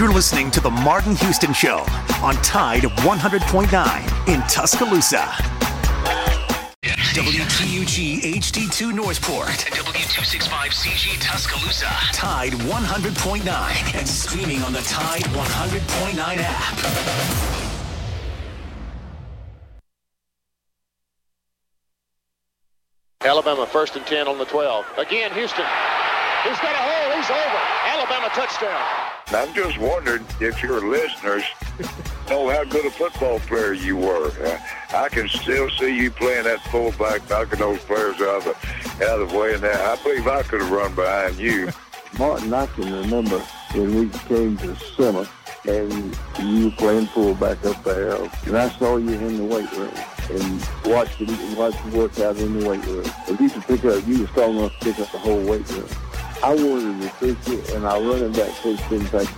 You're listening to The Martin Houston Show on Tide 100.9 in Tuscaloosa. WTUG HD2 Northport and W265CG Tuscaloosa. Tide 100.9 and streaming on the Tide 100.9 app. Alabama first and 10 on the 12. Again, Houston. He's got a hole. He's over. Alabama touchdown. I'm just wondering if your listeners know how good a football player you were. Uh, I can still see you playing that fullback, knocking those players out of the, out of the way. And that, I believe I could have run behind you. Martin, I can remember when we came to summer and you were playing fullback up there, and I saw you in the weight room and watched you watched you work out in the weight room. And you could pick up, you were strong enough to pick up the whole weight room. I wanted to recruit you, and our running back coach didn't take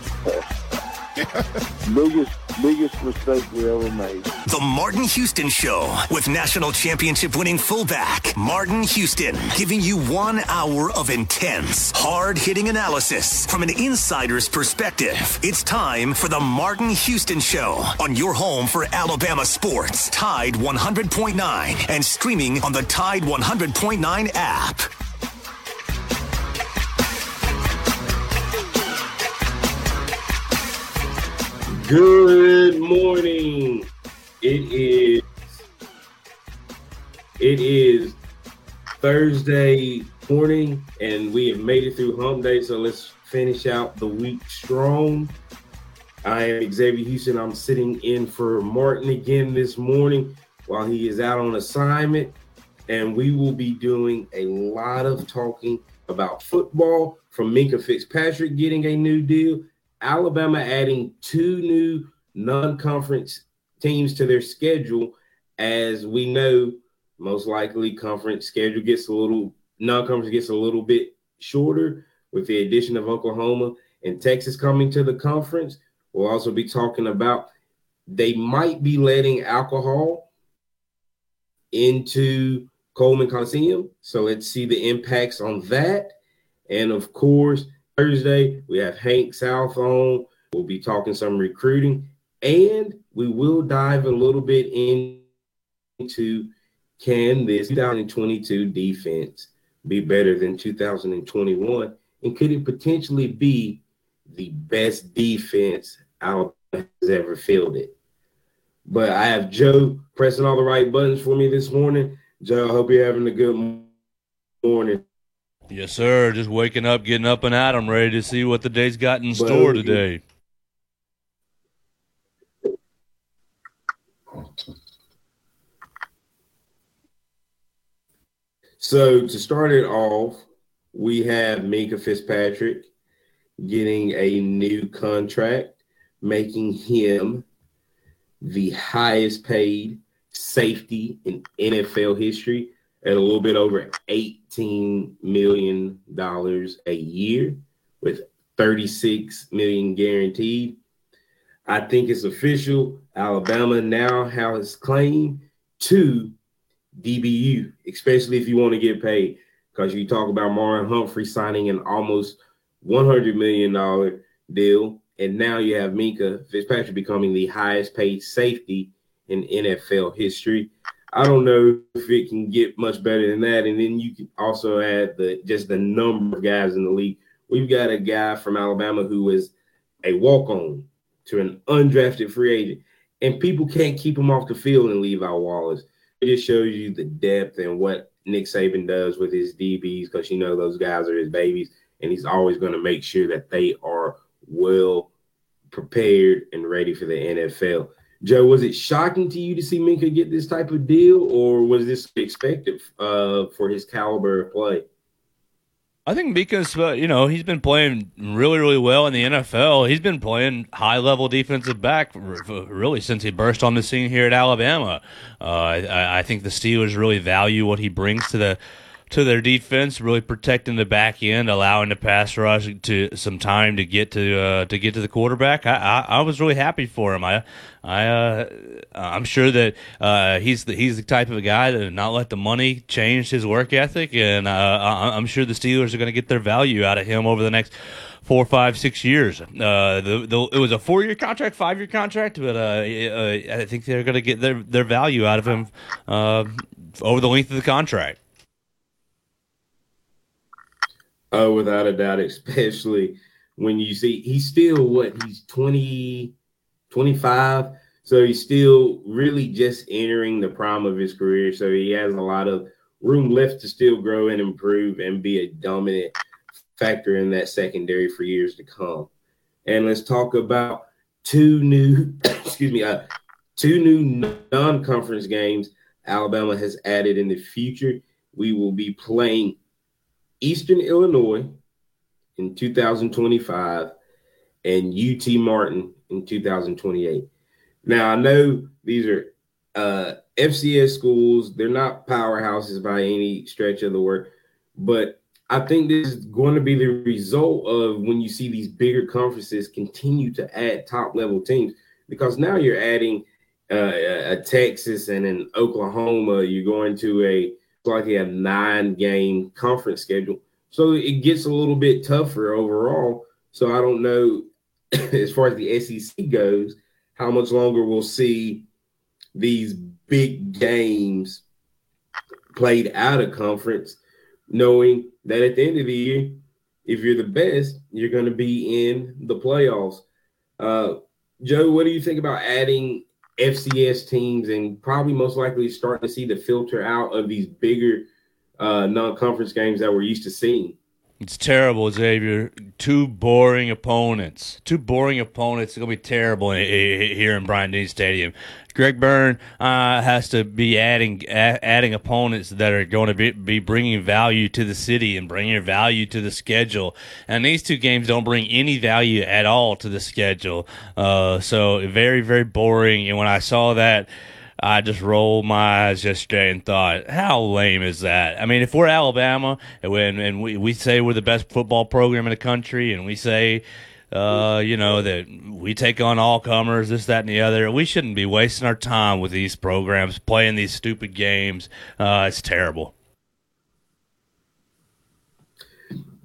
the biggest, biggest mistake we ever made. The Martin Houston Show with national championship winning fullback Martin Houston, giving you one hour of intense, hard hitting analysis from an insider's perspective. It's time for the Martin Houston Show on your home for Alabama sports, Tide 100.9, and streaming on the Tide 100.9 app. Good morning. It is it is Thursday morning and we have made it through hump day, so let's finish out the week strong. I am Xavier Houston. I'm sitting in for Martin again this morning while he is out on assignment. And we will be doing a lot of talking about football from Minkah Fitzpatrick getting a new deal Alabama adding two new non-conference teams to their schedule, as we know, most likely conference schedule gets a little non-conference gets a little bit shorter with the addition of Oklahoma and Texas coming to the conference. We'll also be talking about they might be letting alcohol into Coleman Coliseum. So let's see the impacts on that. And of course, Thursday, we have Hank South on. We'll be talking some recruiting, and we will dive a little bit into can this 2022 defense be better than 2021? And could it potentially be the best defense Alabama has ever fielded? But I have Joe pressing all the right buttons for me this morning. Joe, I hope you're having a good morning. Yes, sir. Just waking up, getting up and at 'em, ready to see what the day's got in store today. So to start it off, we have Minkah Fitzpatrick getting a new contract, making him the highest paid safety in NFL history at a little bit over $18 million a year with 36 million guaranteed. I think it's official. Alabama now has claim to DBU, especially if you want to get paid. Because you talk about Marlon Humphrey signing an almost $100 million deal. And now you have Minkah Fitzpatrick becoming the highest paid safety in NFL history. I don't know if it can get much better than that. And then you can also add the just the number of guys in the league. We've got a guy from Alabama who is a walk-on to an undrafted free agent, and people can't keep him off the field and Levi Wallace. It just shows you the depth and what Nick Saban does with his DBs because you know those guys are his babies, and he's always going to make sure that they are well prepared and ready for the NFL. Joe, was it shocking to you to see Minkah get this type of deal, or was this expected uh, for his caliber of play? I think because uh, you know he's been playing really, really well in the NFL. He's been playing high level defensive back really since he burst on the scene here at Alabama. Uh, I, I, think the Steelers really value what he brings to the to their defense, really protecting the back end, allowing the pass rush to some time to get to uh, to get to the quarterback. I, I, I, was really happy for him. I I uh, I'm sure that uh, he's the he's the type of a guy that not let the money change his work ethic, and uh, I'm sure the Steelers are going to get their value out of him over the next four, five, six years. Uh, the, the, it was a four year contract, five year contract, but uh, I think they're going to get their, their value out of him over the length of the contract. Oh, without a doubt, especially when you see he's still what he's 20, 25. So he's still really just entering the prime of his career. So he has a lot of room left to still grow and improve and be a dominant factor in that secondary for years to come. And let's talk about two new, excuse me, uh, two new non-conference games Alabama has added in the future. We will be playing Eastern Illinois in 2025 and UT Martin in 2028. Now I know these are uh, FCS schools; they're not powerhouses by any stretch of the word, but I think this is going to be the result of when you see these bigger conferences continue to add top level teams because now you're adding uh, a Texas and an Oklahoma. You're going to a like a nine game conference schedule, so it gets a little bit tougher overall. So I don't know as far as the SEC goes how much longer we'll see these big games played out of conference, knowing that at the end of the year, if you're the best, you're going to be in the playoffs. Uh, Joe, what do you think about adding FCS teams and probably most likely starting to see the filter out of these bigger uh, non-conference games that we're used to seeing? It's terrible, Xavier. Two boring opponents. Two boring opponents. It's gonna be terrible here in Bryant Denny Stadium. Greg Byrne uh, has to be adding adding opponents that are going to be, be bringing value to the city and bringing value to the schedule. And these two games don't bring any value at all to the schedule. Uh, so very very boring. And when I saw that. I just rolled my eyes yesterday and thought, how lame is that? I mean, if we're Alabama and, and we, we say we're the best football program in the country and we say, uh, you know, that we take on all comers, this, that, and the other, we shouldn't be wasting our time with these programs, playing these stupid games. Uh, it's terrible.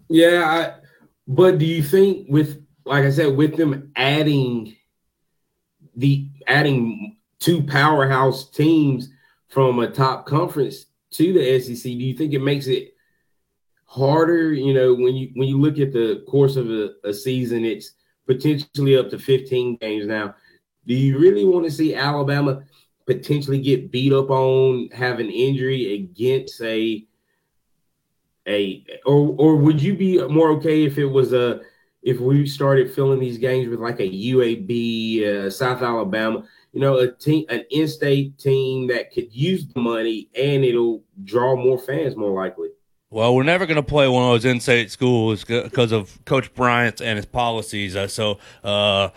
Yeah, I, but do you think with, like I said, with them adding the adding two powerhouse teams from a top conference to the SEC, do you think it makes it harder? You know, when you when you look at the course of a, a season, it's potentially up to 15 games now. Do you really want to see Alabama potentially get beat up on, have an injury against a a or or would you be more okay if it was a if we started filling these games with like a UAB, uh, South Alabama? You know, a team, an in-state team that could use the money and it'll draw more fans more likely. Well, we're never going to play one of those in-state schools because of Coach Bryant and his policies. Uh, so, uh,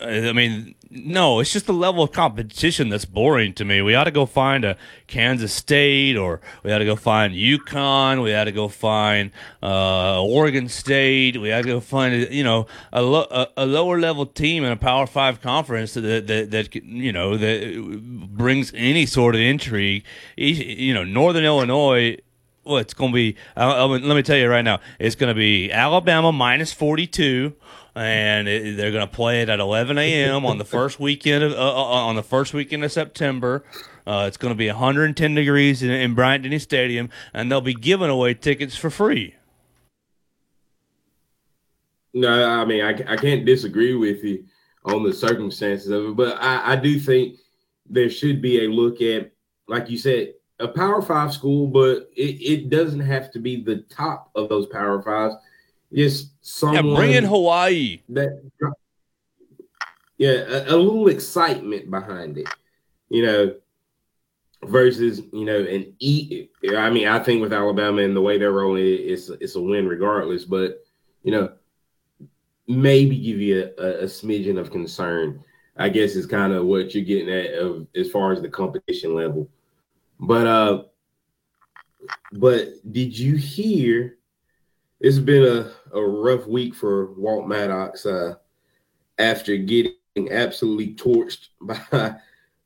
I mean, no, it's just the level of competition that's boring to me. We ought to go find a Kansas State, or we ought to go find UConn. We ought to go find uh, Oregon State. We ought to go find you know a, lo- a, a, lower level team in a Power Five conference that, that that you know that brings any sort of intrigue. You know, Northern Illinois well, it's going to be. Uh, let me tell you right now, it's going to be Alabama minus forty two and it, they're going to play it at 11 a.m. on the first weekend of, uh, uh, on the first weekend of September. Uh, it's going to be 110 degrees in, in Bryant Denny Stadium, and they'll be giving away tickets for free. No, I mean I, I can't disagree with you on the circumstances of it, but I, I do think there should be a look at, like you said, a Power Five school, but it, it doesn't have to be the top of those Power Fives just someone yeah, bring in Hawaii. That yeah, a, a, little excitement behind it, you know, versus you know an e. I mean, I think with Alabama and the way they're rolling, it's it's a win regardless. But you know, maybe give you a, a smidgen of concern. I guess is kind of what you're getting at of as far as the competition level. But uh, but did you hear? it's been a, a rough week for Walt Maddox uh, after getting absolutely torched by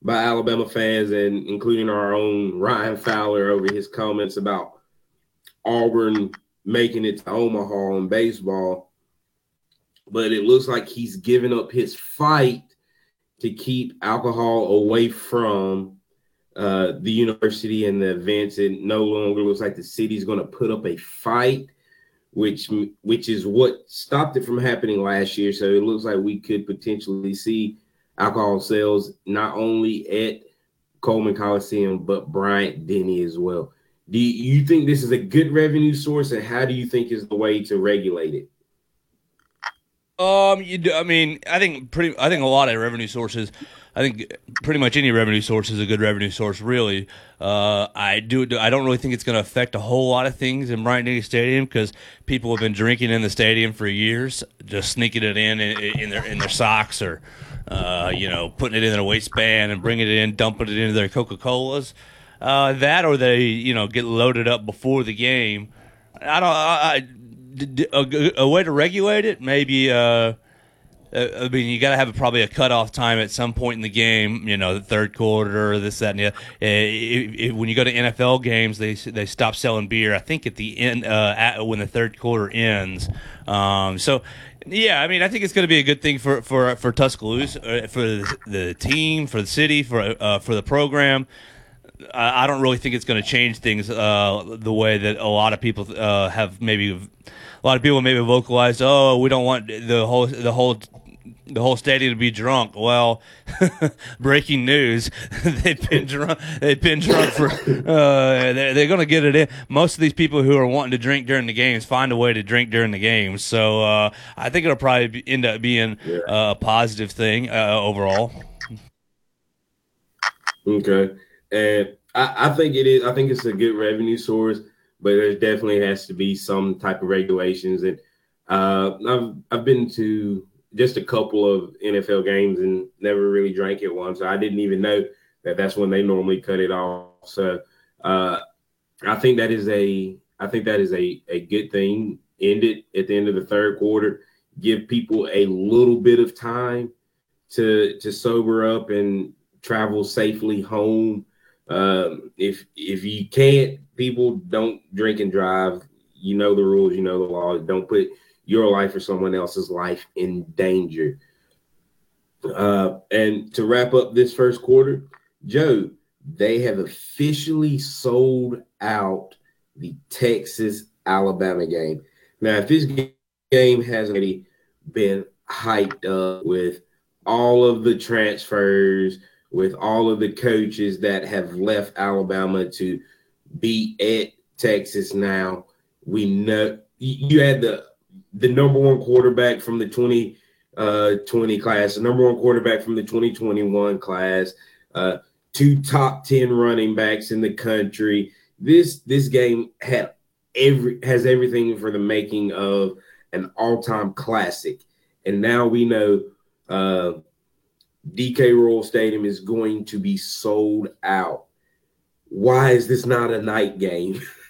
by Alabama fans and including our own Ryan Fowler over his comments about Auburn making it to Omaha in baseball. but it looks like he's given up his fight to keep alcohol away from uh, the university and the events. It no longer looks like the city's going to put up a fight, which which is what stopped it from happening last year. So it looks like we could potentially see alcohol sales not only at Coleman Coliseum but Bryant Denny as well. Do you think this is a good revenue source, and how do you think is the way to regulate it? Um, you do, I mean, I think pretty. I think a lot of revenue sources. I think pretty much any revenue source is a good revenue source. Really, uh, I do. I don't really think it's going to affect a whole lot of things in Bryant Denny Stadium because people have been drinking in the stadium for years, just sneaking it in in, in their in their socks or, uh, you know, putting it in their waistband and bringing it in, dumping it into their Coca Colas. Uh, that or they, you know, get loaded up before the game. I don't. I, a, a way to regulate it, maybe. Uh I mean, you got to have probably a cutoff time at some point in the game. You know, the third quarter, or this, that, and the. Uh, when you go to NFL games, they they stop selling beer. I think at the end, uh, at, when the third quarter ends. Um, so, yeah, I mean, I think it's going to be a good thing for for for Tuscaloosa, uh, for the team, for the city, for uh, for the program. I don't really think it's going to change things uh, the way that a lot of people uh, have maybe a lot of people maybe vocalized, "Oh, we don't want the whole the whole the whole stadium to be drunk." Well, breaking news: they've been drunk. They've been drunk for. Uh, they're, they're going to get it in. Most of these people who are wanting to drink during the games find a way to drink during the games. So uh, I think it'll probably be, end up being yeah. a positive thing uh, overall. Okay. And I, I, think it is. I think it's a good revenue source, but there definitely has to be some type of regulations. And uh, I've I've been to just a couple of NFL games and never really drank it once. I didn't even know that that's when they normally cut it off. So uh, I think that is a I think that is a a good thing. End it at the end of the third quarter. Give people a little bit of time to to sober up and travel safely home um, if if you can't, people don't drink and drive. You know the rules, you know the laws. Don't put your life or someone else's life in danger. Uh, and to wrap up this first quarter, Joe, they have officially sold out the Texas Alabama game. Now, if this game has already been hyped up with all of the transfers, with all of the coaches that have left Alabama to be at Texas now. We know you had the the number one quarterback from the 2020 uh, class, the number one quarterback from the 2021 class, uh, two top 10 running backs in the country. This this game had every has everything for the making of an all-time classic. And now we know uh, DK Royal Stadium is going to be sold out. Why is this not a night game?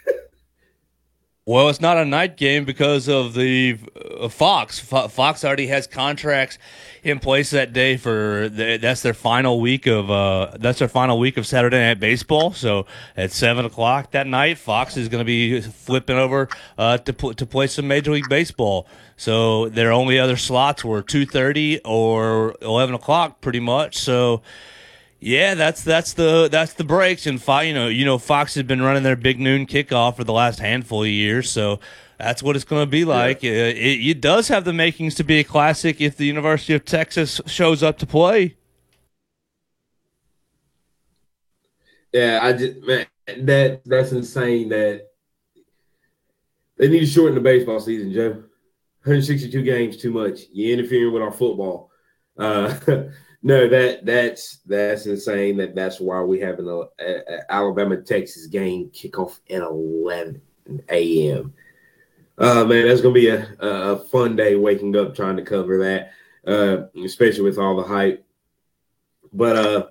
well, it's not a night game because of the uh, Fox. Fox already has contracts in place that day for the, that's their final week of uh, that's their final week of Saturday Night Baseball. So at seven o'clock that night, Fox is going to be flipping over uh, to to play some Major League Baseball. So their only other slots were two thirty or eleven o'clock, pretty much. So. Yeah, that's that's the that's the breaks and you know you know Fox has been running their big noon kickoff for the last handful of years, so that's what it's going to be like. Yeah. It, it, it, does have the makings to be a classic if the University of Texas shows up to play. Yeah, I just man, that that's insane. That they need to shorten the baseball season, Joe. 162 games too much. You're interfering with our football. Uh, no, that that's that's insane. That that's why we have an Alabama Texas game kickoff at 11 a.m. Uh, man, that's gonna be a, a fun day waking up trying to cover that, uh, especially with all the hype. But uh,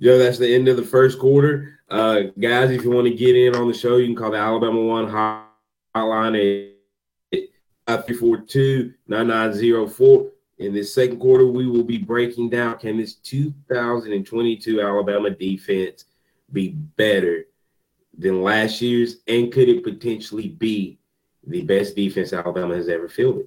Joe, that's the end of the first quarter. Uh, guys, if you want to get in on the show, you can call the Alabama One hotline at 342 9904. In this second quarter, we will be breaking down can this 2022 Alabama defense be better than last year's, and could it potentially be the best defense Alabama has ever fielded.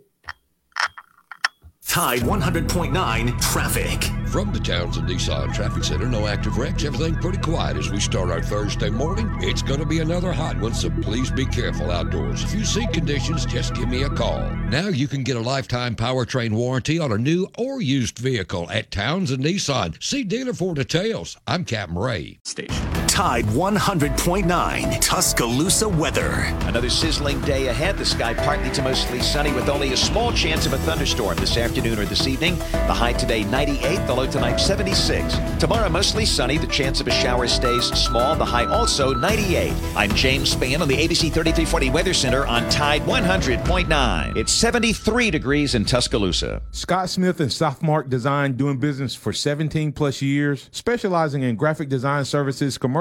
Tide 100.9 traffic. From the Townsend Nissan Traffic Center, no active wrecks. Everything pretty quiet as we start our Thursday morning. It's going to be another hot one, so please be careful outdoors. If you see conditions, just give me a call. Now you can get a lifetime powertrain warranty on a new or used vehicle at Townsend Nissan. See dealer for details. I'm Captain Ray. Station. Tide 100.9 Tuscaloosa weather. Another sizzling day ahead. The sky partly to mostly sunny with only a small chance of a thunderstorm this afternoon or this evening. The high today 98, the low tonight 76. Tomorrow mostly sunny. The chance of a shower stays small. The high also 98. I'm James Spann on the ABC 3340 Weather Center on Tide 100.9. It's 73 degrees in Tuscaloosa. Scott Smith and Southmark Design doing business for 17 plus years, specializing in graphic design services, commercial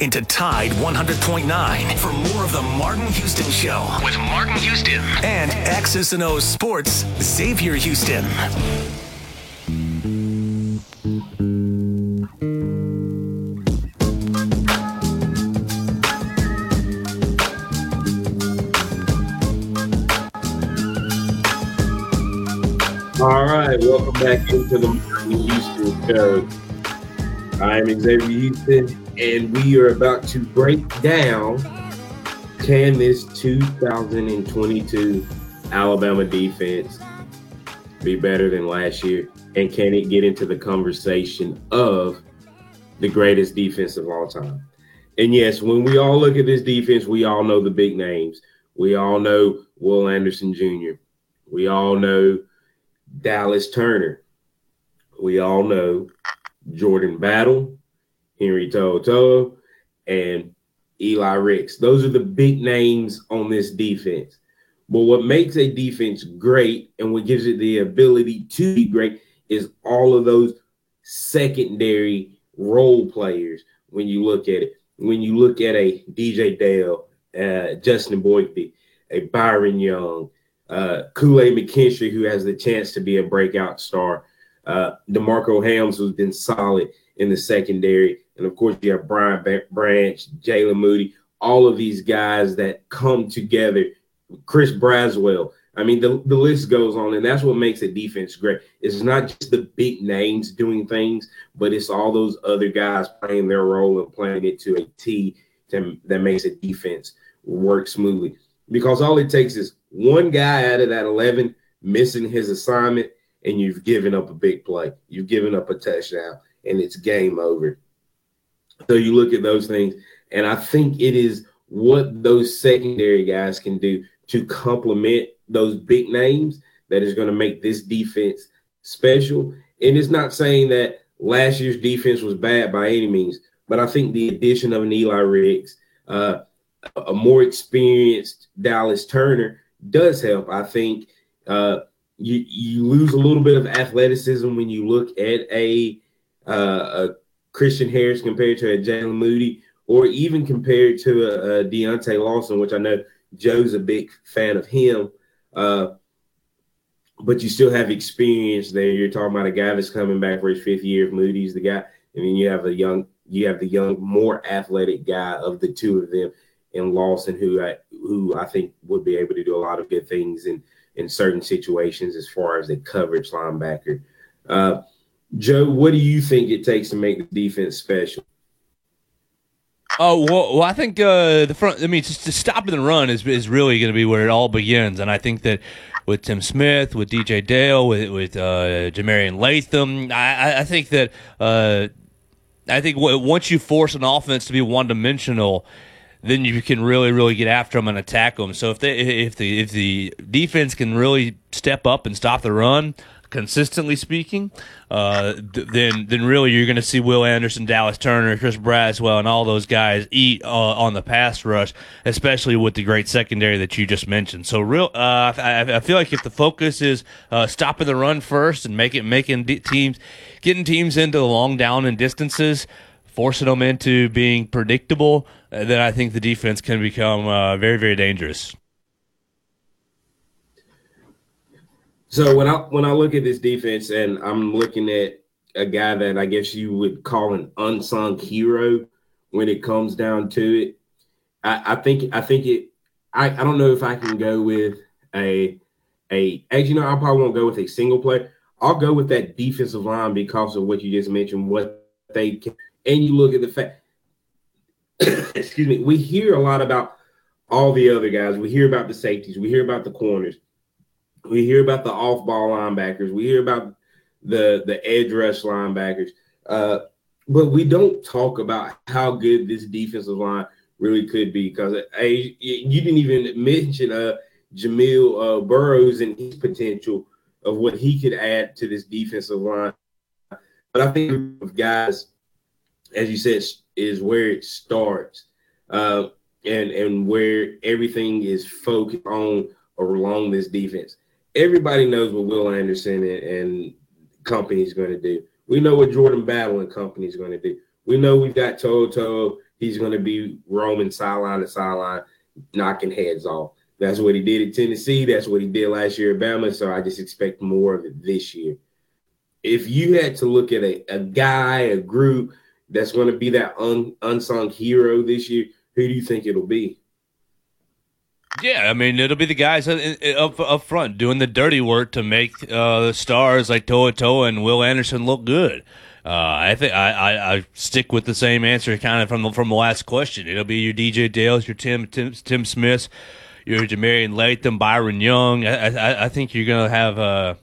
Into Tide 100.9 for more of the Martin Houston Show With Martin Houston. and X's and O's Sports, Xavier Houston. All right, welcome back into the Martin Houston Show. I am Xavier Houston, and we are about to break down can this 2022 Alabama defense be better than last year, and can it get into the conversation of the greatest defense of all time? And yes, when we all look at this defense, we all know the big names. We all know Will Anderson Jr. We all know Dallas Turner. We all know Jordan Battle, Henry To'oTo'o, and Eli Ricks. Those are the big names on this defense. But what makes a defense great and what gives it the ability to be great is all of those secondary role players when you look at it. When you look at a DJ Dale, uh, Justin Eboigbe, a Byron Young, uh, Kool-Aid McKinstry, who has the chance to be a breakout star, uh, DeMarcco Hellams, who's been solid in the secondary, and of course you have Brian Branch, Jaylen Moody, all of these guys that come together. Chris Braswell. I mean, the, the list goes on, and that's what makes a defense great. It's not just the big names doing things, but it's all those other guys playing their role and playing it to a T to, that makes a defense work smoothly. Because all it takes is one guy out of that 11 missing his assignment, and you've given up a big play. You've given up a touchdown, and it's game over. So you look at those things, and I think it is what those secondary guys can do to complement those big names that is going to make this defense special. And it's not saying that last year's defense was bad by any means, but I think the addition of an Eli Ricks, uh, a more experienced Dallas Turner does help. I think uh, you you lose a little bit of athleticism when you look at a, uh, a Christian Harris compared to a Jaylen Moody, or even compared to a, a Deontae Lawson, which I know Joe's a big fan of him. Uh, but you still have experience there. You're talking about a guy that's coming back for his fifth year. Moody's the guy, and then you have a young, you have the young, more athletic guy of the two of them in Lawson, who I who I think would be able to do a lot of good things in in certain situations as far as a coverage linebacker. Uh, Joe, what do you think it takes to make the defense special? Oh well, well, I think uh, the front. I mean, just to stop the run is is really going to be where it all begins, and I think that with Tim Smith, with DJ Dale, with with uh, Jah-Marien Latham, I, I think that uh, I think w- once you force an offense to be one dimensional, then you can really really get after them and attack them. So if they if the if the defense can really step up and stop the run, consistently speaking, uh, th- then then really you're going to see Will Anderson, Dallas Turner, Chris Braswell, and all those guys eat uh, on the pass rush, especially with the great secondary that you just mentioned. So real, uh, I, I feel like if the focus is uh, stopping the run first and making making teams getting teams into the long down and distances forcing them into being predictable, then I think the defense can become uh, very, very dangerous. So when I when I look at this defense and I'm looking at a guy that I guess you would call an unsung hero when it comes down to it, I, I think I think it I, I don't know if I can go with a a as you know I probably won't go with a single player. I'll go with that defensive line because of what you just mentioned, what they can and you look at the fact, excuse me, we hear a lot about all the other guys. We hear about the safeties. We hear about the corners. We hear about the off-ball linebackers. We hear about the the edge rush linebackers. Uh, but we don't talk about how good this defensive line really could be because you didn't even mention uh, Jamil uh, Burroughs and his potential of what he could add to this defensive line. But I think of guys as you said, is where it starts, uh, and and where everything is focused on or along this defense. Everybody knows what Will Anderson and, and company is going to do. We know what Jordan Battle and company is going to do. We know we've got To'oTo'o. He's going to be roaming sideline to sideline, knocking heads off. That's what he did at Tennessee. That's what he did last year at Bama. So I just expect more of it this year. If you had to look at a, a guy, a group that's going to be that un, unsung hero this year, who do you think it'll be? Yeah, I mean it'll be the guys up up front doing the dirty work to make uh, the stars like To'oTo'o and Will Anderson look good. Uh, I think I, I, stick with the same answer kind of from the, from the last question. It'll be your DJ Dales, your Tim Tim, Tim Smiths, your Jah-Marien Latham, Byron Young. I, I, I think you're gonna have. Uh,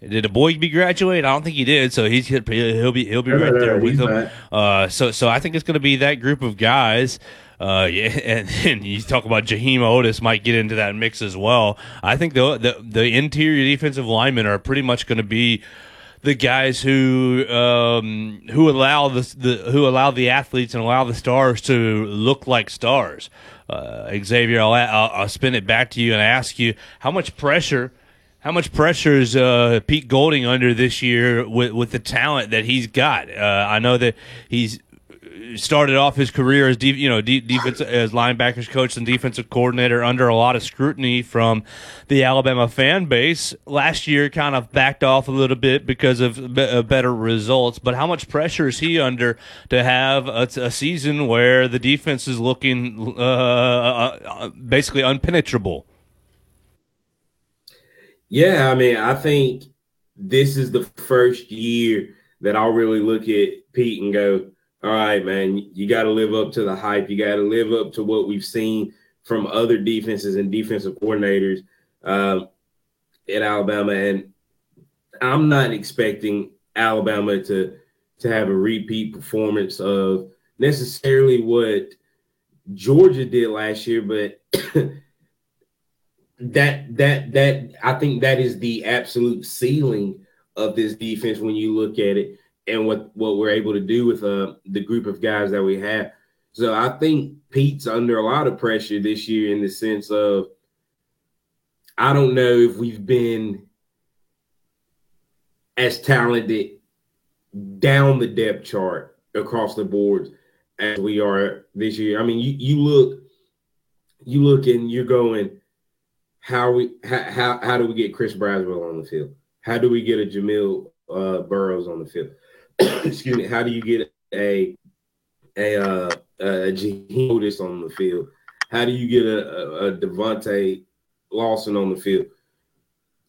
did Eboigbe graduate? I don't think he did. So he's he'll be he'll be right there with them. Uh, so so I think it's going to be that group of guys. Uh, yeah, and, and, you talk about Jaheim Oatis might get into that mix as well. I think the the, the interior defensive linemen are pretty much going to be the guys who um, who allow the, the who allow the athletes and allow the stars to look like stars. Uh, Xavier, I'll, I'll, I'll spin it back to you and ask you how much pressure how much pressure is uh, Pete Golding under this year with with the talent that he's got? Uh, I know that he's started off his career as de- you know de- defense as linebackers coach and defensive coordinator under a lot of scrutiny from the Alabama fan base. Last year, kind of backed off a little bit because of uh, better results. But how much pressure is he under to have a, a season where the defense is looking uh, uh, uh basically unpenetrable? Yeah, I mean, I think this is the first year that I'll really look at Pete and go, all right, man, you got to live up to the hype. You got to live up to what we've seen from other defenses and defensive coordinators uh, at Alabama. And I'm not expecting Alabama to to have a repeat performance of necessarily what Georgia did last year, but that that that I think that is the absolute ceiling of this defense when you look at it and what what we're able to do with uh the group of guys that we have. So I think Pete's under a lot of pressure this year in the sense of I don't know if we've been as talented down the depth chart across the board as we are this year. I mean, you, you look you look and you're going how we how, how do we get Chris Braswell on the field? How do we get a Jamil uh, Burroughs on the field? Excuse me. How do you get a a uh, a Oatis on the field? How do you get a, a, a Deontae Lawson on the field?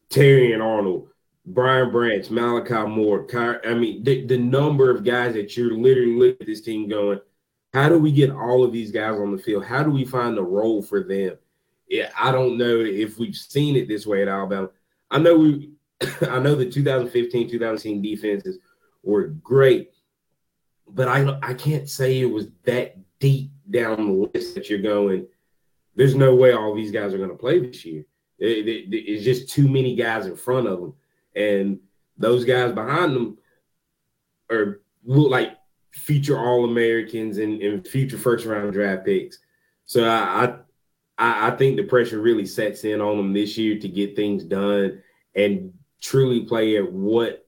Terrion Arnold, Brian Branch, Malachi Moore. I mean, the, the number of guys that you're literally looking at this team going, how do we get all of these guys on the field? How do we find a role for them? Yeah, I don't know if we've seen it this way at Alabama. I know we, I know the 2015, 2016 defenses were great, but I I can't say it was that deep down the list that you're going. There's no way all these guys are going to play this year. It, it, it's just too many guys in front of them, and those guys behind them are look like future All Americans and, and, future first round draft picks. So I, I I think the pressure really sets in on them this year to get things done and truly play at what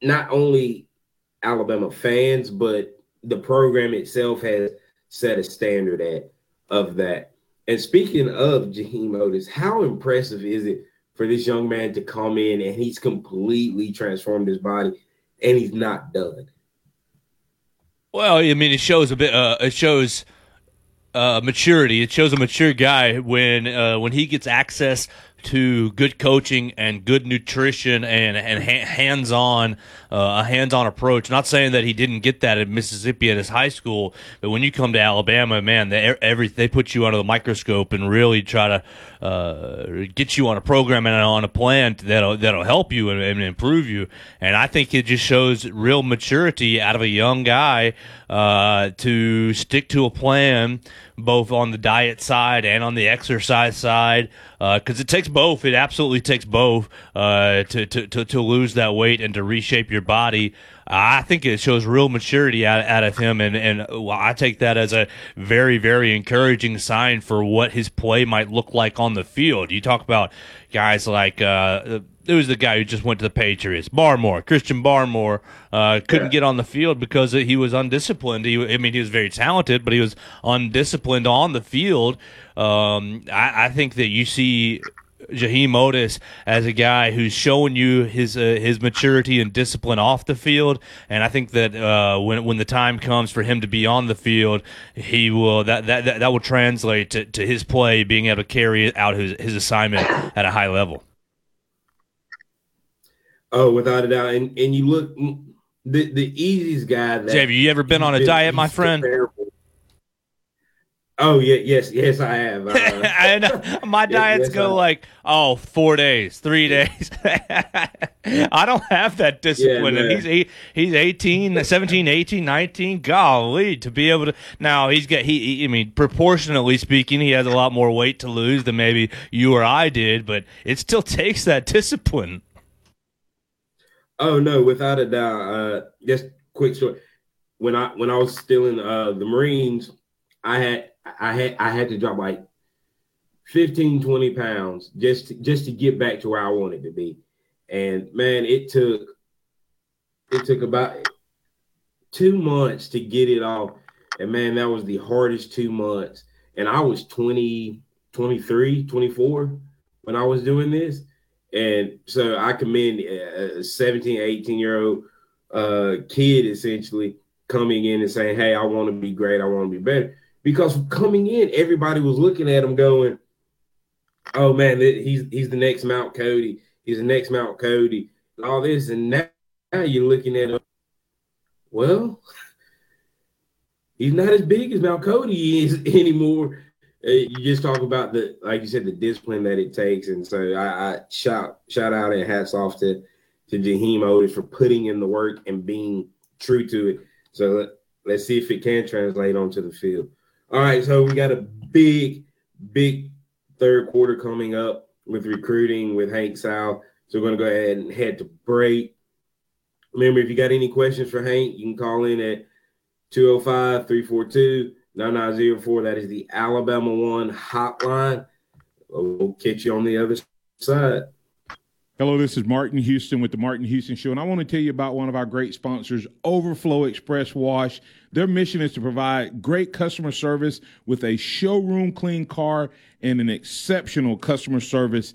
not only Alabama fans but the program itself has set a standard at of that. And speaking of Jaheim Oatis, how impressive is it for this young man to come in and he's completely transformed his body and he's not done? Well, I mean, it shows a bit. Uh, it shows uh, maturity. It shows a mature guy when uh, when he gets access to good coaching and good nutrition and and ha- hands on uh, a hands on approach. Not saying that he didn't get that at Mississippi at his high school, but when you come to Alabama, man, they every they put you under the microscope and really try to uh, get you on a program and on a plan that'll that'll help you and, and, improve you. And I think it just shows real maturity out of a young guy uh, to stick to a plan both on the diet side and on the exercise side because uh, it takes both. It absolutely takes both uh, to, to, to, to lose that weight and to reshape your body. I think it shows real maturity out, out of him, and, and I take that as a very, very encouraging sign for what his play might look like on the field. You talk about guys like uh, it was the guy who just went to the Patriots. Barmore, Christian Barmore, uh, couldn't yeah. get on the field because he was undisciplined. He, I mean, he was very talented, but he was undisciplined on the field. Um, I, I, think that you see Jaheim Oatis as a guy who's showing you his uh, his maturity and discipline off the field, and I think that uh, when when the time comes for him to be on the field, he will that that that, that will translate to, to his play being able to carry out his his assignment at a high level. Oh, without a doubt. And and you look the the easiest guy that have you ever been on a diet, my friend? Oh yeah, yes, yes, I have. Uh, and my diets yes, go like oh four days, three days. I don't have that discipline, yeah, and he's eight, he's 18, 17, 18, 19. Golly, to be able to now he's got he, he. I mean, proportionately speaking, he has a lot more weight to lose than maybe you or I did, but it still takes that discipline. Oh no, without a doubt. Uh, just quick story. When I when I was still in uh, the Marines, I had I had I had to drop like 15, 20 pounds just to, just to get back to where I wanted to be. And man, it took it took about two months to get it off. And man, that was the hardest two months. And I was 20, 23, 24 when I was doing this. And so I commend a 17, 18 year old uh, kid essentially coming in and saying, Hey, I want to be great. I want to be better. Because coming in, everybody was looking at him going, Oh man, he's he's the next Mount Cody. He's the next Mount Cody. All this. And now, now you're looking at him. Well, he's not as big as Mount Cody is anymore you just talk about the like you said the discipline that it takes. And so I, I shout shout out and hats off to to Jaheim Oatis for putting in the work and being true to it. So let, let's see if it can translate onto the field. All right so we got a big big third quarter coming up with recruiting with Hank South so we're going to go ahead and head to break. Remember if you got any questions for Hank you can call in at 205 342 9904. That is the Alabama One hotline. We'll catch you on the other side. Hello, this is Martin Houston with the Martin Houston Show, and I want to tell you about one of our great sponsors, Overflow Express Wash. Their mission is to provide great customer service with a showroom clean car and an exceptional customer service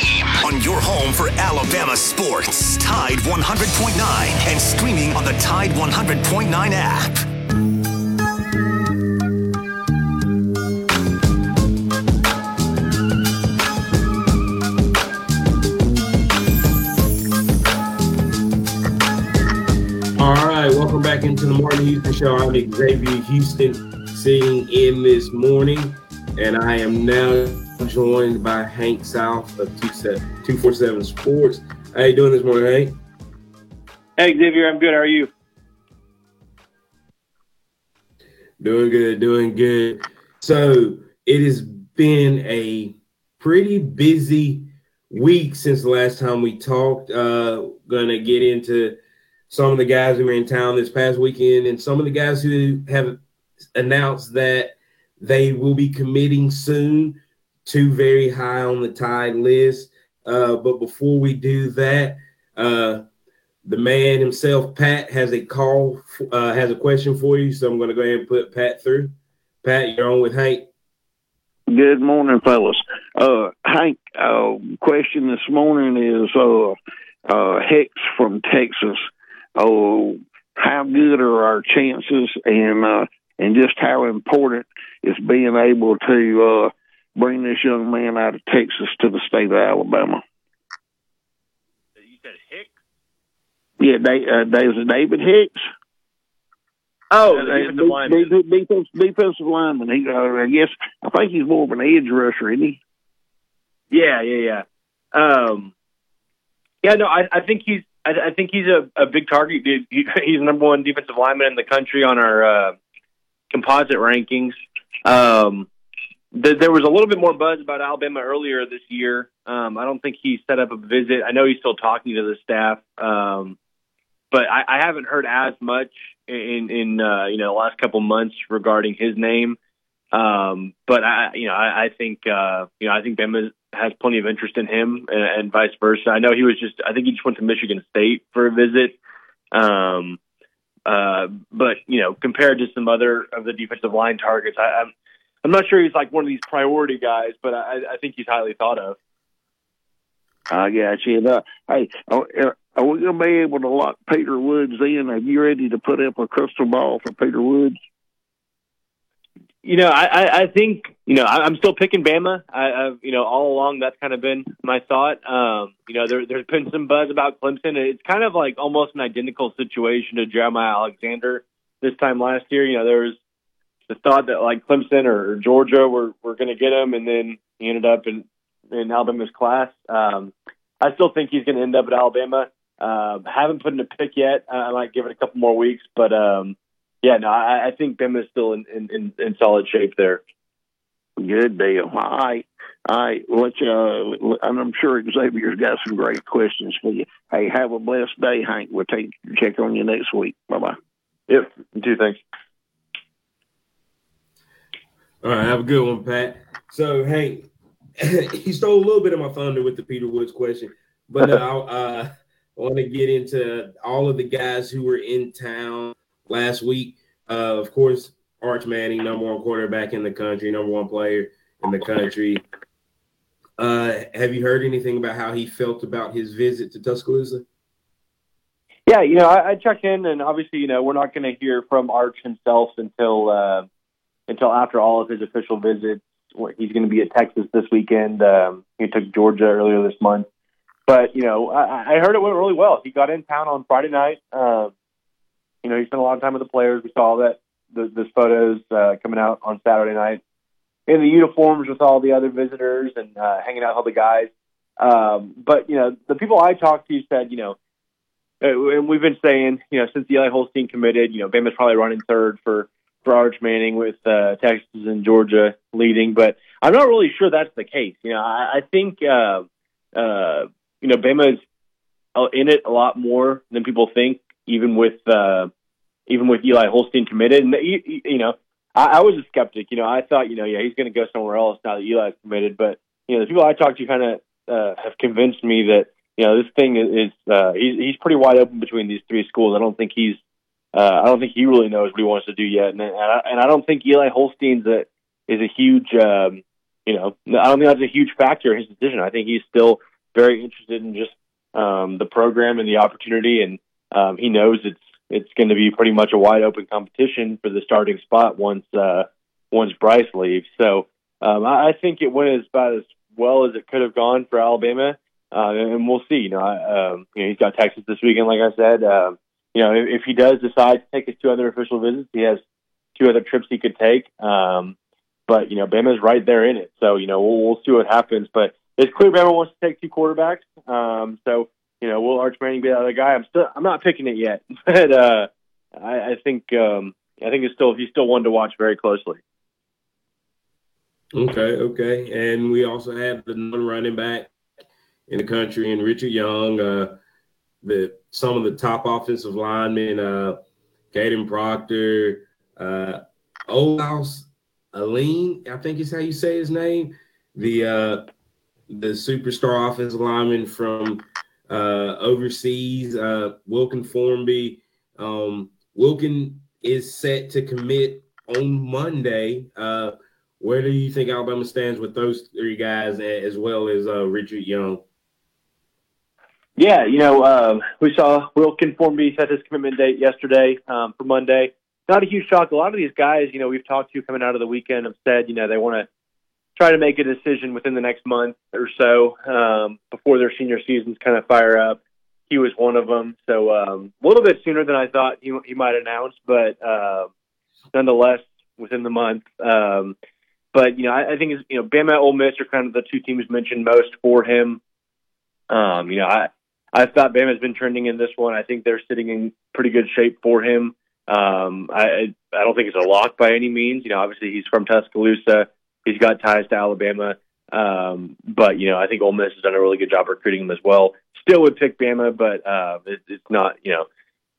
on your home for Alabama sports. Tide 100.9 and streaming on the Tide 100.9 app. All right, welcome back into the Martin Houston Show. I'm Xavier Houston sitting in this morning, and I am now joined by Hank South of 247 Sports. How you doing this morning, Hank? Hey, Xavier, I'm good. How are you? Doing good, doing good. So it has been a pretty busy week since the last time we talked. Uh, gonna get into some of the guys who were in town this past weekend and some of the guys who have announced that they will be committing soon to very high on the tide list. Uh, but before we do that, uh, the man himself, Pat, has a call, uh, has a question for you. So I'm going to go ahead and put Pat through. Pat, you're on with Hank. Good morning, fellas. Uh, Hank, uh, question this morning is uh, Hex from Texas. Oh, how good are our chances, and and just how important is being able to bring this young man out of Texas to the state of Alabama? You said Hicks? Yeah, they, uh, there's David Hicks. Oh, Uh, the defensive lineman. de- de- defense, defensive lineman. He, uh, I guess, I think he's more of an edge rusher, isn't he? Yeah, yeah, yeah. Um, yeah, no, I, I think he's, I, I think he's a, a big target. He, he- he's the number one defensive lineman in the country on our uh, composite rankings. Um, th- there was a little bit more buzz about Alabama earlier this year. Um, I don't think he set up a visit. I know he's still talking to the staff, um, but I, I haven't heard as much in in uh, you know the last couple months regarding his name. Um, but I, you know, I, I think, uh, you know, I think Bama has plenty of interest in him and, and vice versa. I know he was just, I think he just went to Michigan State for a visit. Um, uh, but you know, compared to some other of the defensive line targets, I, I'm, I'm not sure he's like one of these priority guys, but I, I think he's highly thought of. I got you. Uh, hey, are, are we going to be able to lock Peter Woods in? Are you ready to put up a crystal ball for Peter Woods? You know, I, I, I think you know I, I'm still picking Bama. I, I've you know all along that's kind of been my thought. Um, you know, there, there's been some buzz about Clemson. It's kind of like almost an identical situation to Jeremiah Alexander this time last year. You know, there was the thought that like Clemson or Georgia were were going to get him, and then he ended up in in Alabama's class. Um, I still think he's going to end up at Alabama. Uh, haven't put in a pick yet. I might give it a couple more weeks, but um, yeah, no, I, I think Bama is still in, in, in, in solid shape there. Good deal. All right. All right. Let you, uh, and I'm sure Xavier's got some great questions for you. Hey, have a blessed day, Hank. We'll take check on you next week. Bye bye. Yep. Two things. All right, have a good one, Pat. So, Hank, he stole a little bit of my thunder with the Peter Woods question, but uh, I want to get into all of the guys who were in town last week. Uh, of course, Arch Manning, number one quarterback in the country, number one player in the country. Uh, have you heard anything about how he felt about his visit to Tuscaloosa? Yeah, you know, I, I in, and obviously, you know, we're not going to hear from Arch himself until uh, until after all of his official visits. He's going to be at Texas this weekend. Um, he took Georgia earlier this month, but you know, I, I heard it went really well. He got in town on Friday night. Uh, you know, he spent a lot of time with the players. We saw that the, those photos uh, coming out on Saturday night in the uniforms with all the other visitors and uh, hanging out with all the guys. Um, but you know, the people I talked to said, you know, and we've been saying, you know, since Eli Holstein committed, you know, Bama's probably running third for for Arch Manning with uh, Texas and Georgia leading, but I'm not really sure that's the case. You know, I, I think uh, uh, you know Bama's in it a lot more than people think, even with uh, even with Eli Holstein committed. And you, you know, I, I was a skeptic. You know, I thought, you know, yeah, he's going to go somewhere else now that Eli's committed. But you know, the people I talked to kind of uh, have convinced me that you know this thing is uh, he's he's pretty wide open between these three schools. I don't think he's uh, I don't think he really knows what he wants to do yet, and and I, and I don't think Eli Holstein's a is a huge um, you know I don't think that's a huge factor in his decision. I think he's still very interested in just um, the program and the opportunity, and um, he knows it's it's going to be pretty much a wide open competition for the starting spot once uh, once Bryce leaves. So um, I, I think it went as about as well as it could have gone for Alabama, uh, and we'll see. You know, I, um, you know, he's got Texas this weekend, like I said. Uh, you know, if, he does decide to take his two other official visits, he has two other trips he could take. Um, but you know, Bama's right there in it, so you know we'll, we'll see what happens. But it's clear Bama wants to take two quarterbacks. Um, so you know, will Arch Manning be the other guy? I'm still I'm not picking it yet, but uh, I, I think um, I think it's still he's still one to watch very closely. Okay, okay, and we also have the non running back in the country, and Richard Young, uh, the some of the top offensive linemen, uh, Kadyn Proctor, uh, Olaus Alinen, I think is how you say his name, the uh, the superstar offensive lineman from uh, overseas. Uh, Wilkin Formby. Um, Wilkin is set to commit on Monday. Uh, where do you think Alabama stands with those three guys, as well as uh, Richard Young? Yeah, you know, um, we saw Wilkin Formby set his commitment date yesterday um, for Monday. Not a huge shock. A lot of these guys, you know, we've talked to coming out of the weekend have said, you know, they want to try to make a decision within the next month or so um, before their senior seasons kind of fire up. He was one of them, so um, a little bit sooner than I thought he, he might announce, but uh, nonetheless within the month. Um, but you know, I, I think you know, Bama, Ole Miss are kind of the two teams mentioned most for him. Um, you know, I I thought Bama's been trending in this one. I think they're sitting in pretty good shape for him. Um, I I don't think it's a lock by any means. You know, obviously he's from Tuscaloosa. He's got ties to Alabama. Um, but you know, I think Ole Miss has done a really good job recruiting him as well. Still would pick Bama, but uh, it, it's not you know,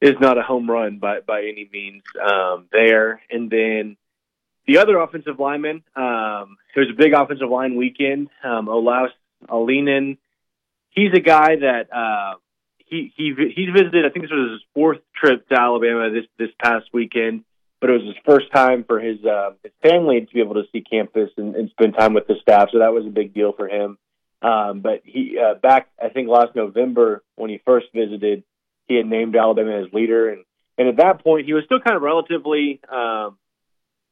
it's not a home run by by any means um, there. And then the other offensive lineman, um, it was a big offensive line weekend. Um, Olaus Alinen, he's a guy that uh, he he he's visited. I think this was his fourth trip to Alabama this this past weekend but it was his first time for his uh, his family to be able to see campus and, and spend time with the staff. So that was a big deal for him. Um, but he uh, back I think last November when he first visited, he had named Alabama as leader, and and at that point he was still kind of relatively, um,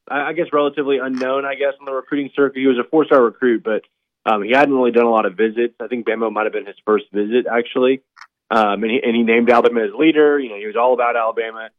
I, guess, relatively unknown. I guess on the recruiting circuit, he was a four star recruit, but um, he hadn't really done a lot of visits. I think Bama might have been his first visit actually, um, and he and he named Alabama as leader. You know, he was all about Alabama.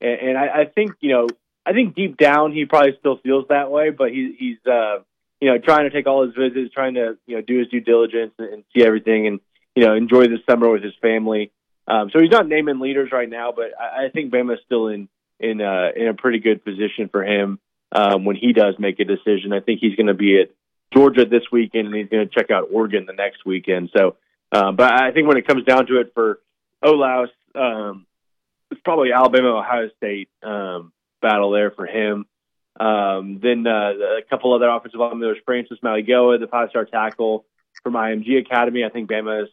And, and I, I think you know, I think deep down he probably still feels that way, but he, he's uh, you know trying to take all his visits, trying to you know do his due diligence and, and see everything, and you know enjoy the summer with his family. Um, so he's not naming leaders right now, but I, I think Bama's still in in uh, in a pretty good position for him um, when he does make a decision. I think he's going to be at Georgia this weekend, and he's going to check out Oregon the next weekend. So, uh, but I think when it comes down to it for Olaus, um, it's probably Alabama Ohio State um, battle there for him. Um, then uh, a couple other offensive linemen. There was Francis Mauigoa, the five star tackle from IMG Academy. I think Bama has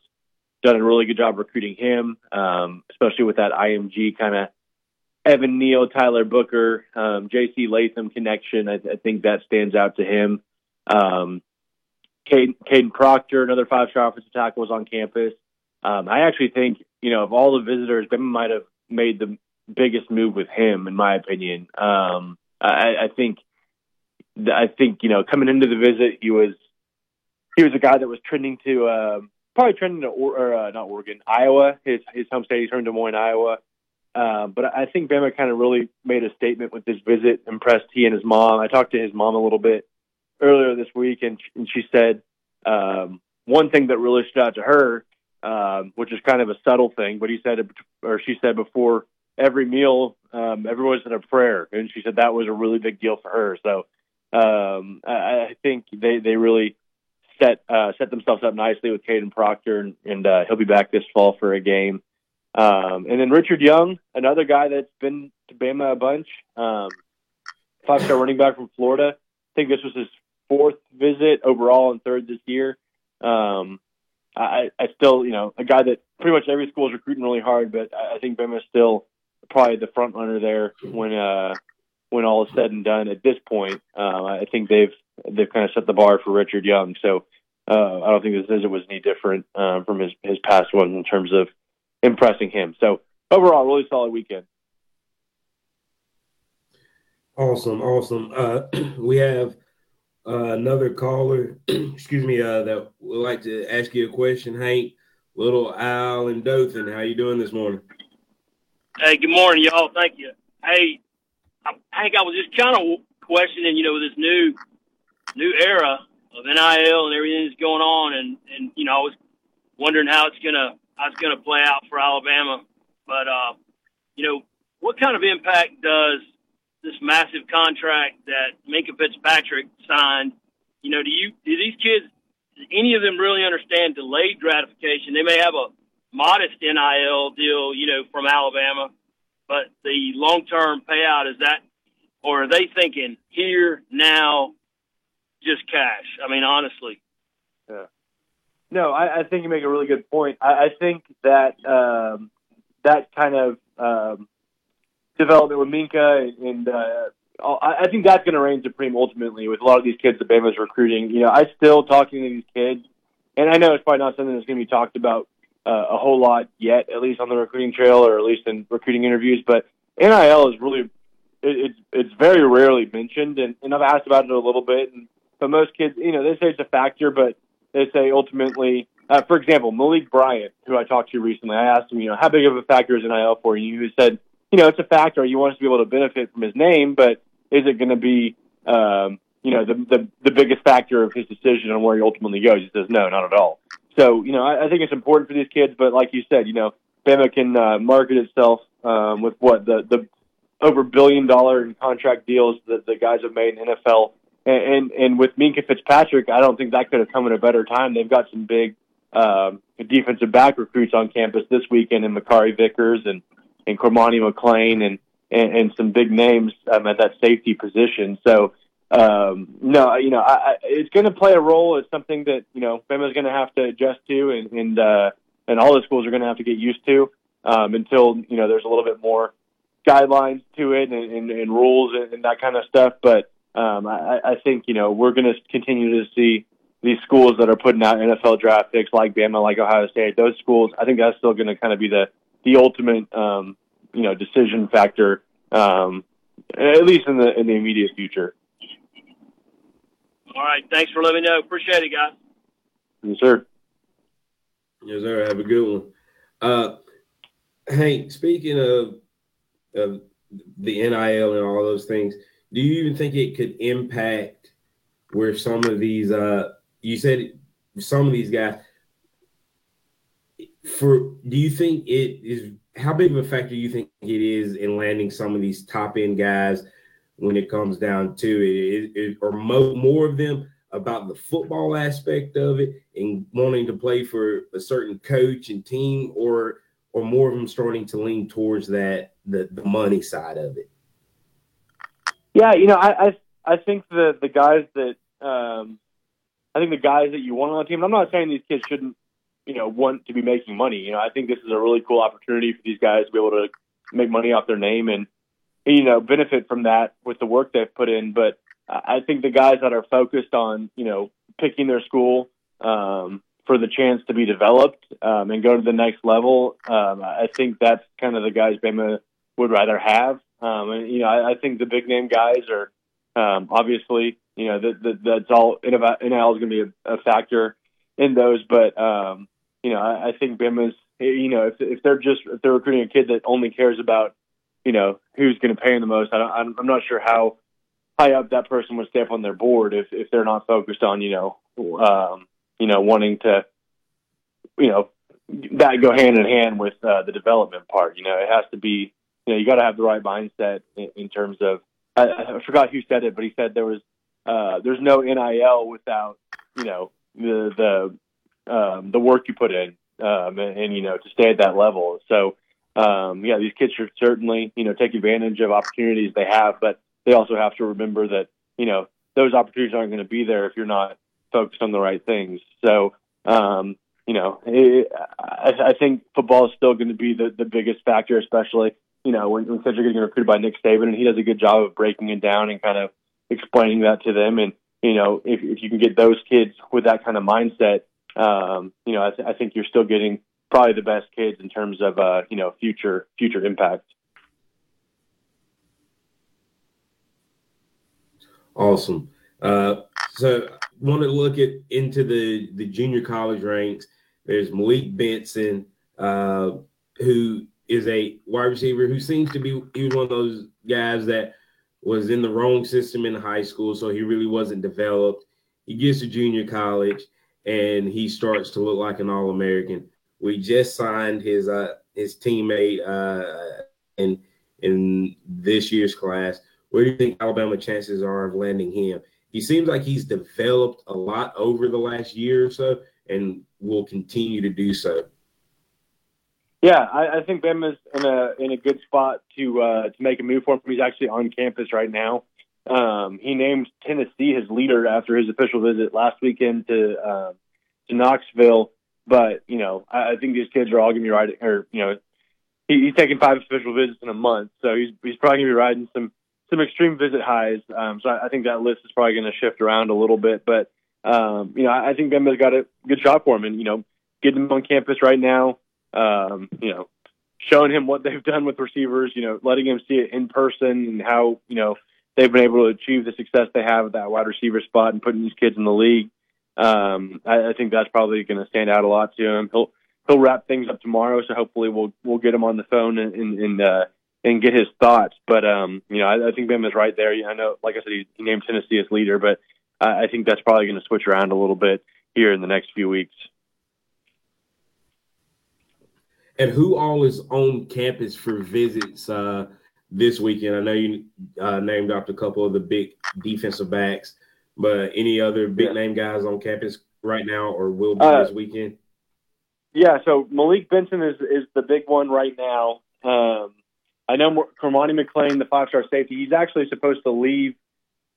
done a really good job recruiting him, um, especially with that IMG kind of Evan Neal, Tyler Booker, um, J.C. Latham connection. I, I think that stands out to him. Um, Kadyn, Kadyn Proctor, another five-star offensive tackle, was on campus. Um, I actually think, you know, of all the visitors, Bama might have made the biggest move with him, in my opinion. Um, I, I think, I think, you know, coming into the visit, he was, he was a guy that was trending to, uh, probably trending to, or, or uh, not Oregon, Iowa. His his home state. He's from Des Moines, Iowa. Uh, but I think Bama kind of really made a statement with this visit, impressed he and his mom. I talked to his mom a little bit earlier this week, and, and she said um, one thing that really stood out to her, um, which is kind of a subtle thing, but he said, or she said before every meal, um, everyone said a prayer, and she said that was a really big deal for her. So um, I, I think they they really set uh, set themselves up nicely with Kadyn Proctor, and, and uh, he'll be back this fall for a game. Um, and then Richard Young, another guy that's been to Bama a bunch, um, five star running back from Florida. I think this was his fourth visit overall and third this year. Um, I, I still, you know, a guy that pretty much every school is recruiting really hard, but I think Bama is still probably the front runner there when uh, when all is said and done. At this point, um, I think they've they've kind of set the bar for Richard Young. So uh, I don't think this visit was any different uh, from his his past ones in terms of impressing him. So overall, really solid weekend. Awesome, awesome. Uh, we have uh, another caller, excuse me, uh, that would like to ask you a question, Hank. Little Al and Dothan, how you doing this morning? Hey, good morning, y'all. Thank you. Hey, I, Hank, I was just kind of questioning, you know, this new new era of NIL and everything that's going on, and and you know, I was wondering how it's gonna how it's gonna play out for Alabama. But uh, you know, what kind of impact does this massive contract that Minkah Fitzpatrick signed? You know, do you do these kids? Any of them really understand delayed gratification? They may have a modest NIL deal, you know, from Alabama, but the long term payout is that, or are they thinking here now, just cash? I mean, honestly. Yeah. No, I, I think you make a really good point. I, I think that um, that kind of um, development with Minkah and uh, I, I think that's going to reign supreme ultimately with a lot of these kids that Bama's recruiting. You know, I still talking to these kids, and I know it's probably not something that's going to be talked about uh, a whole lot yet, at least on the recruiting trail or at least in recruiting interviews. But NIL is really it, it's it's very rarely mentioned, and, and I've asked about it a little bit. And but most kids, you know, they say it's a factor, but they say ultimately, uh, for example, Malik Bryant, who I talked to recently, I asked him, you know, how big of a factor is NIL for you? He said, you know, it's a factor. You want to be able to benefit from his name, but is it going to be, um, you know, the, the the biggest factor of his decision on where he ultimately goes? He says, no, not at all. So, you know, I, I think it's important for these kids, but like you said, you know, Bama can uh, market itself um, with what the the over billion dollar in contract deals that the guys have made in NFL, and and, and with Minkah Fitzpatrick, I don't think that could have come at a better time. They've got some big um, defensive back recruits on campus this weekend, in Makari Vickers and and Cormani McClain, and, and and some big names um, at that safety position. So um, no, you know, I, I, it's going to play a role. It's something that you know Bama's going to have to adjust to, and and uh, and all the schools are going to have to get used to um, until you know there's a little bit more guidelines to it and, and, and rules and, and that kind of stuff. But um, I, I think you know we're going to continue to see these schools that are putting out NFL draft picks like Bama, like Ohio State. Those schools, I think that's still going to kind of be the the ultimate um, you know decision factor, um, at least in the in the immediate future. All right. Thanks for letting me know. Appreciate it, guys. Yes, sir. Yes, sir. Have a good one. Uh, Hank, speaking of, of the NIL and all those things, do you even think it could impact where some of these, uh, you said some of these guys, for, do you think it is, how big of a factor do you think it is in landing some of these top end guys when it comes down to it? or mo- more of them about the football aspect of it and wanting to play for a certain coach and team, or or more of them starting to lean towards that the, the money side of it? Yeah, you know, I I, I think the the guys that um, I think the guys that you want on the team. I'm not saying these kids shouldn't, you know, want to be making money. You know, I think this is a really cool opportunity for these guys to be able to make money off their name and you know, benefit from that with the work they've put in. But I think the guys that are focused on, you know, picking their school um, for the chance to be developed um, and go to the next level, um, I think that's kind of the guys Bama would rather have. Um, and you know, I, I think the big name guys are um, obviously, you know, that, that that's all NIL is going to be a, a factor in those. But um, you know, I, I think Bama's, you know, if if they're just if they're recruiting a kid that only cares about, you know, who's going to pay him the most, I don't, I'm, I'm not sure how high up that person would stay up on their board if if they're not focused on, you know, um, you know, wanting to, you know, that go hand in hand with uh, the development part. You know, it has to be, you know, you got to have the right mindset in, in terms of. I, I forgot who said it, but he said there was uh, there's no NIL without you know the the um, the work you put in um, and, and you know to stay at that level. So um, yeah, these kids should certainly you know take advantage of opportunities they have, but they also have to remember that you know those opportunities aren't going to be there if you're not focused on the right things. So um, you know, it, I, I think football is still going to be the, the biggest factor, especially you know when, when kids are getting recruited by Nick Saban, and he does a good job of breaking it down and kind of explaining that to them. And you know, if, if you can get those kids with that kind of mindset, um, you know, I, th- I think you're still getting probably the best kids in terms of uh, you know future future impact. Awesome. Uh, so, want to look at into the the junior college ranks. There's Malik Benson, uh, who is a wide receiver who seems to be he was one of those guys that was in the wrong system in high school, so he really wasn't developed. He gets to junior college and he starts to look like an All American. We just signed his uh his teammate uh in in this year's class. Where do you think Alabama chances are of landing him? He seems like he's developed a lot over the last year or so, and will continue to do so. Yeah, I, I think Bama's in a in a good spot to uh, to make a move for him. He's actually on campus right now. Um, he named Tennessee his leader after his official visit last weekend to uh, to Knoxville. But you know, I, I think these kids are all going to be riding, or you know, he, he's taking five official visits in a month, so he's he's probably going to be riding some some extreme visit highs. Um, so I, I think that list is probably going to shift around a little bit. But um, you know, I, I think Bama's got a good shot for him, and you know, getting him on campus right now um, you know, showing him what they've done with receivers, you know, letting him see it in person and how, you know, they've been able to achieve the success they have at that wide receiver spot and putting these kids in the league. Um, I, I think that's probably going to stand out a lot to him. He'll, he'll wrap things up tomorrow. So hopefully we'll, we'll get him on the phone and, and, and uh, and get his thoughts. But, um, you know, I, I think Bama is right there. I know, like I said, he, he named Tennessee as leader, but I, I think that's probably going to switch around a little bit here in the next few weeks. And who all is on campus for visits uh, this weekend? I know you uh, named off a couple of the big defensive backs, but any other big name guys on campus right now or will be uh, this weekend? Yeah, so Malik Benson is is the big one right now. Um, I know Cormani McClain, the five star safety, he's actually supposed to leave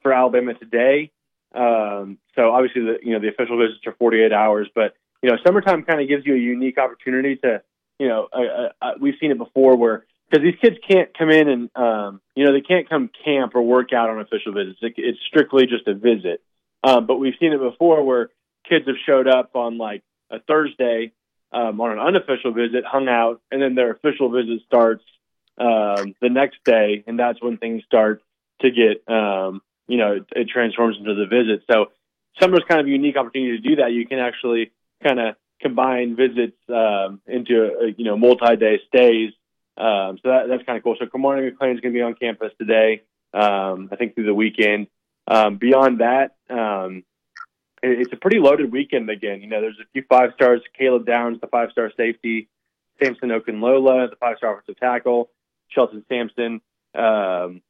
for Alabama today. Um, so obviously, the you know the official visits are 48 hours, but you know summertime kind of gives you a unique opportunity to you know, I, I, we've seen it before where because these kids can't come in and um, you know they can't come camp or work out on official visits. It, it's strictly just a visit. Um, but we've seen it before where kids have showed up on like a Thursday um, on an unofficial visit, hung out, and then their official visit starts um, the next day, and that's when things start to get um, you know it, it transforms into the visit. So summer's kind of a unique opportunity to do that. You can actually kind of combine visits um, into a, you know multi-day stays. Um, so that, that's kind of cool. So Cormani McClain is going to be on campus today. Um, I think through the weekend. Um, beyond that, um, it, it's a pretty loaded weekend again. You know, there's a few five stars. Caleb Downs, the five-star safety. Samson Okunlola, the five-star offensive tackle. Shelton Sampson, um,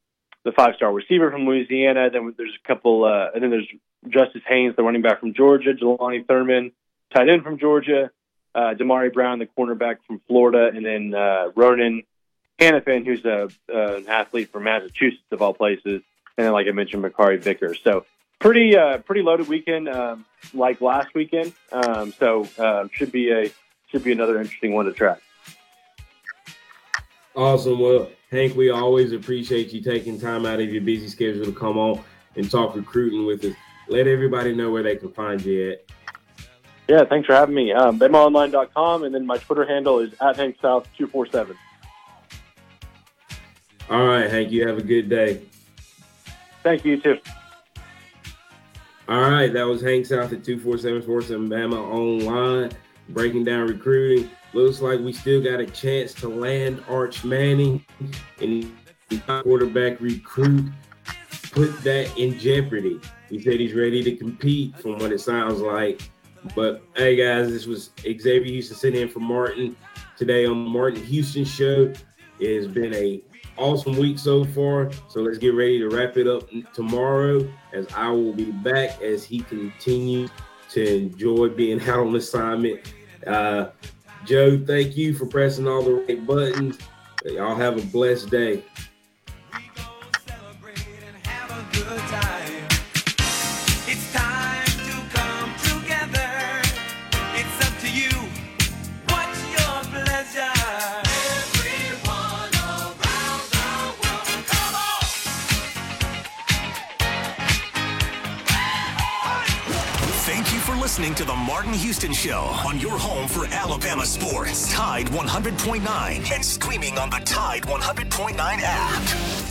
the five-star receiver from Louisiana. Then there's a couple, uh, and then there's Justice Haynes, the running back from Georgia. Jelani Thurman, tight end from Georgia, uh, Damari Brown, the cornerback from Florida, and then uh, Ronan Hannafin, who's a, uh, an athlete from Massachusetts of all places, and then like I mentioned, Makari Vickers. So pretty uh, pretty loaded weekend, um, like last weekend. Um, so uh, should be a should be another interesting one to track. Awesome. Well, Hank, we always appreciate you taking time out of your busy schedule to come on and talk recruiting with us. Let everybody know where they can find you at. Yeah, thanks for having me. Um, BamaOnline.com, and then my Twitter handle is at HankSouth247. All right, Hank, you have a good day. Thank you, too. All right, that was Hank South at 247 Bama Online, breaking down recruiting. Looks like we still got a chance to land Arch Manning and the quarterback recruit put that in jeopardy. He said he's ready to compete from what it sounds like. But hey guys, this was Xavier Houston sitting in for Martin today on the Martin Houston show. It has been a awesome week so far. So let's get ready to wrap it up tomorrow as I will be back as he continues to enjoy being out on assignment. Uh, Joe, thank you for pressing all the right buttons. Y'all have a blessed day. Martin Houston Show on your home for Alabama sports. Tide 100.9 and streaming on the Tide 100.9 app.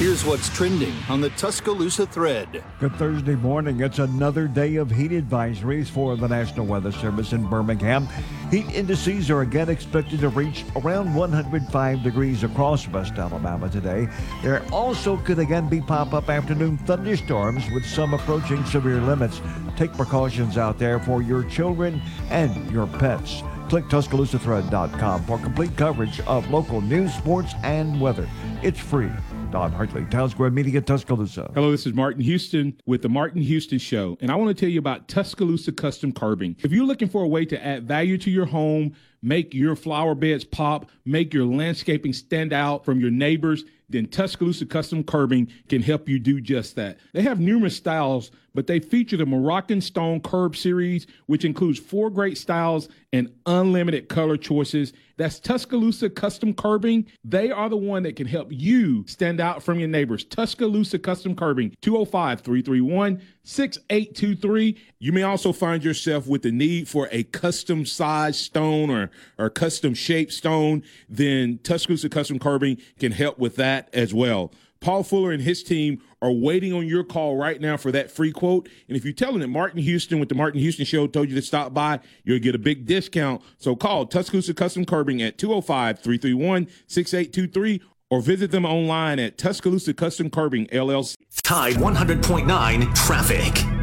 Here's what's trending on the Tuscaloosa thread. Good Thursday morning. It's another day of heat advisories for the National Weather Service in Birmingham. Heat indices are again expected to reach around 105 degrees across West Alabama today. There also could again be pop up afternoon thunderstorms with some approaching severe limits. Take precautions out there for your children and your pets. Click TuscaloosaThread.com for complete coverage of local news, sports, and weather. It's free. Don Hartley, Town Square Media, Tuscaloosa. Hello, this is Martin Houston with the Martin Houston Show, and I want to tell you about Tuscaloosa Custom Curbing. If you're looking for a way to add value to your home, make your flower beds pop, make your landscaping stand out from your neighbors, then Tuscaloosa Custom Curbing can help you do just that. They have numerous styles, but they feature the Moroccan Stone Curb series, which includes four great styles and unlimited color choices. That's Tuscaloosa Custom Curbing. They are the one that can help you stand out from your neighbors. Tuscaloosa Custom Curbing, 205 331 6823. You may also find yourself with the need for a custom size stone or, or custom shaped stone. Then Tuscaloosa Custom Curbing can help with that as well. Paul Fuller and his team are waiting on your call right now for that free quote. And if you tell them that Martin Houston with the Martin Houston Show told you to stop by, you'll get a big discount. So call Tuscaloosa Custom Curbing at 205 331 6823 or visit them online at Tuscaloosa Custom Curbing LLC. Tide 100.9 Traffic.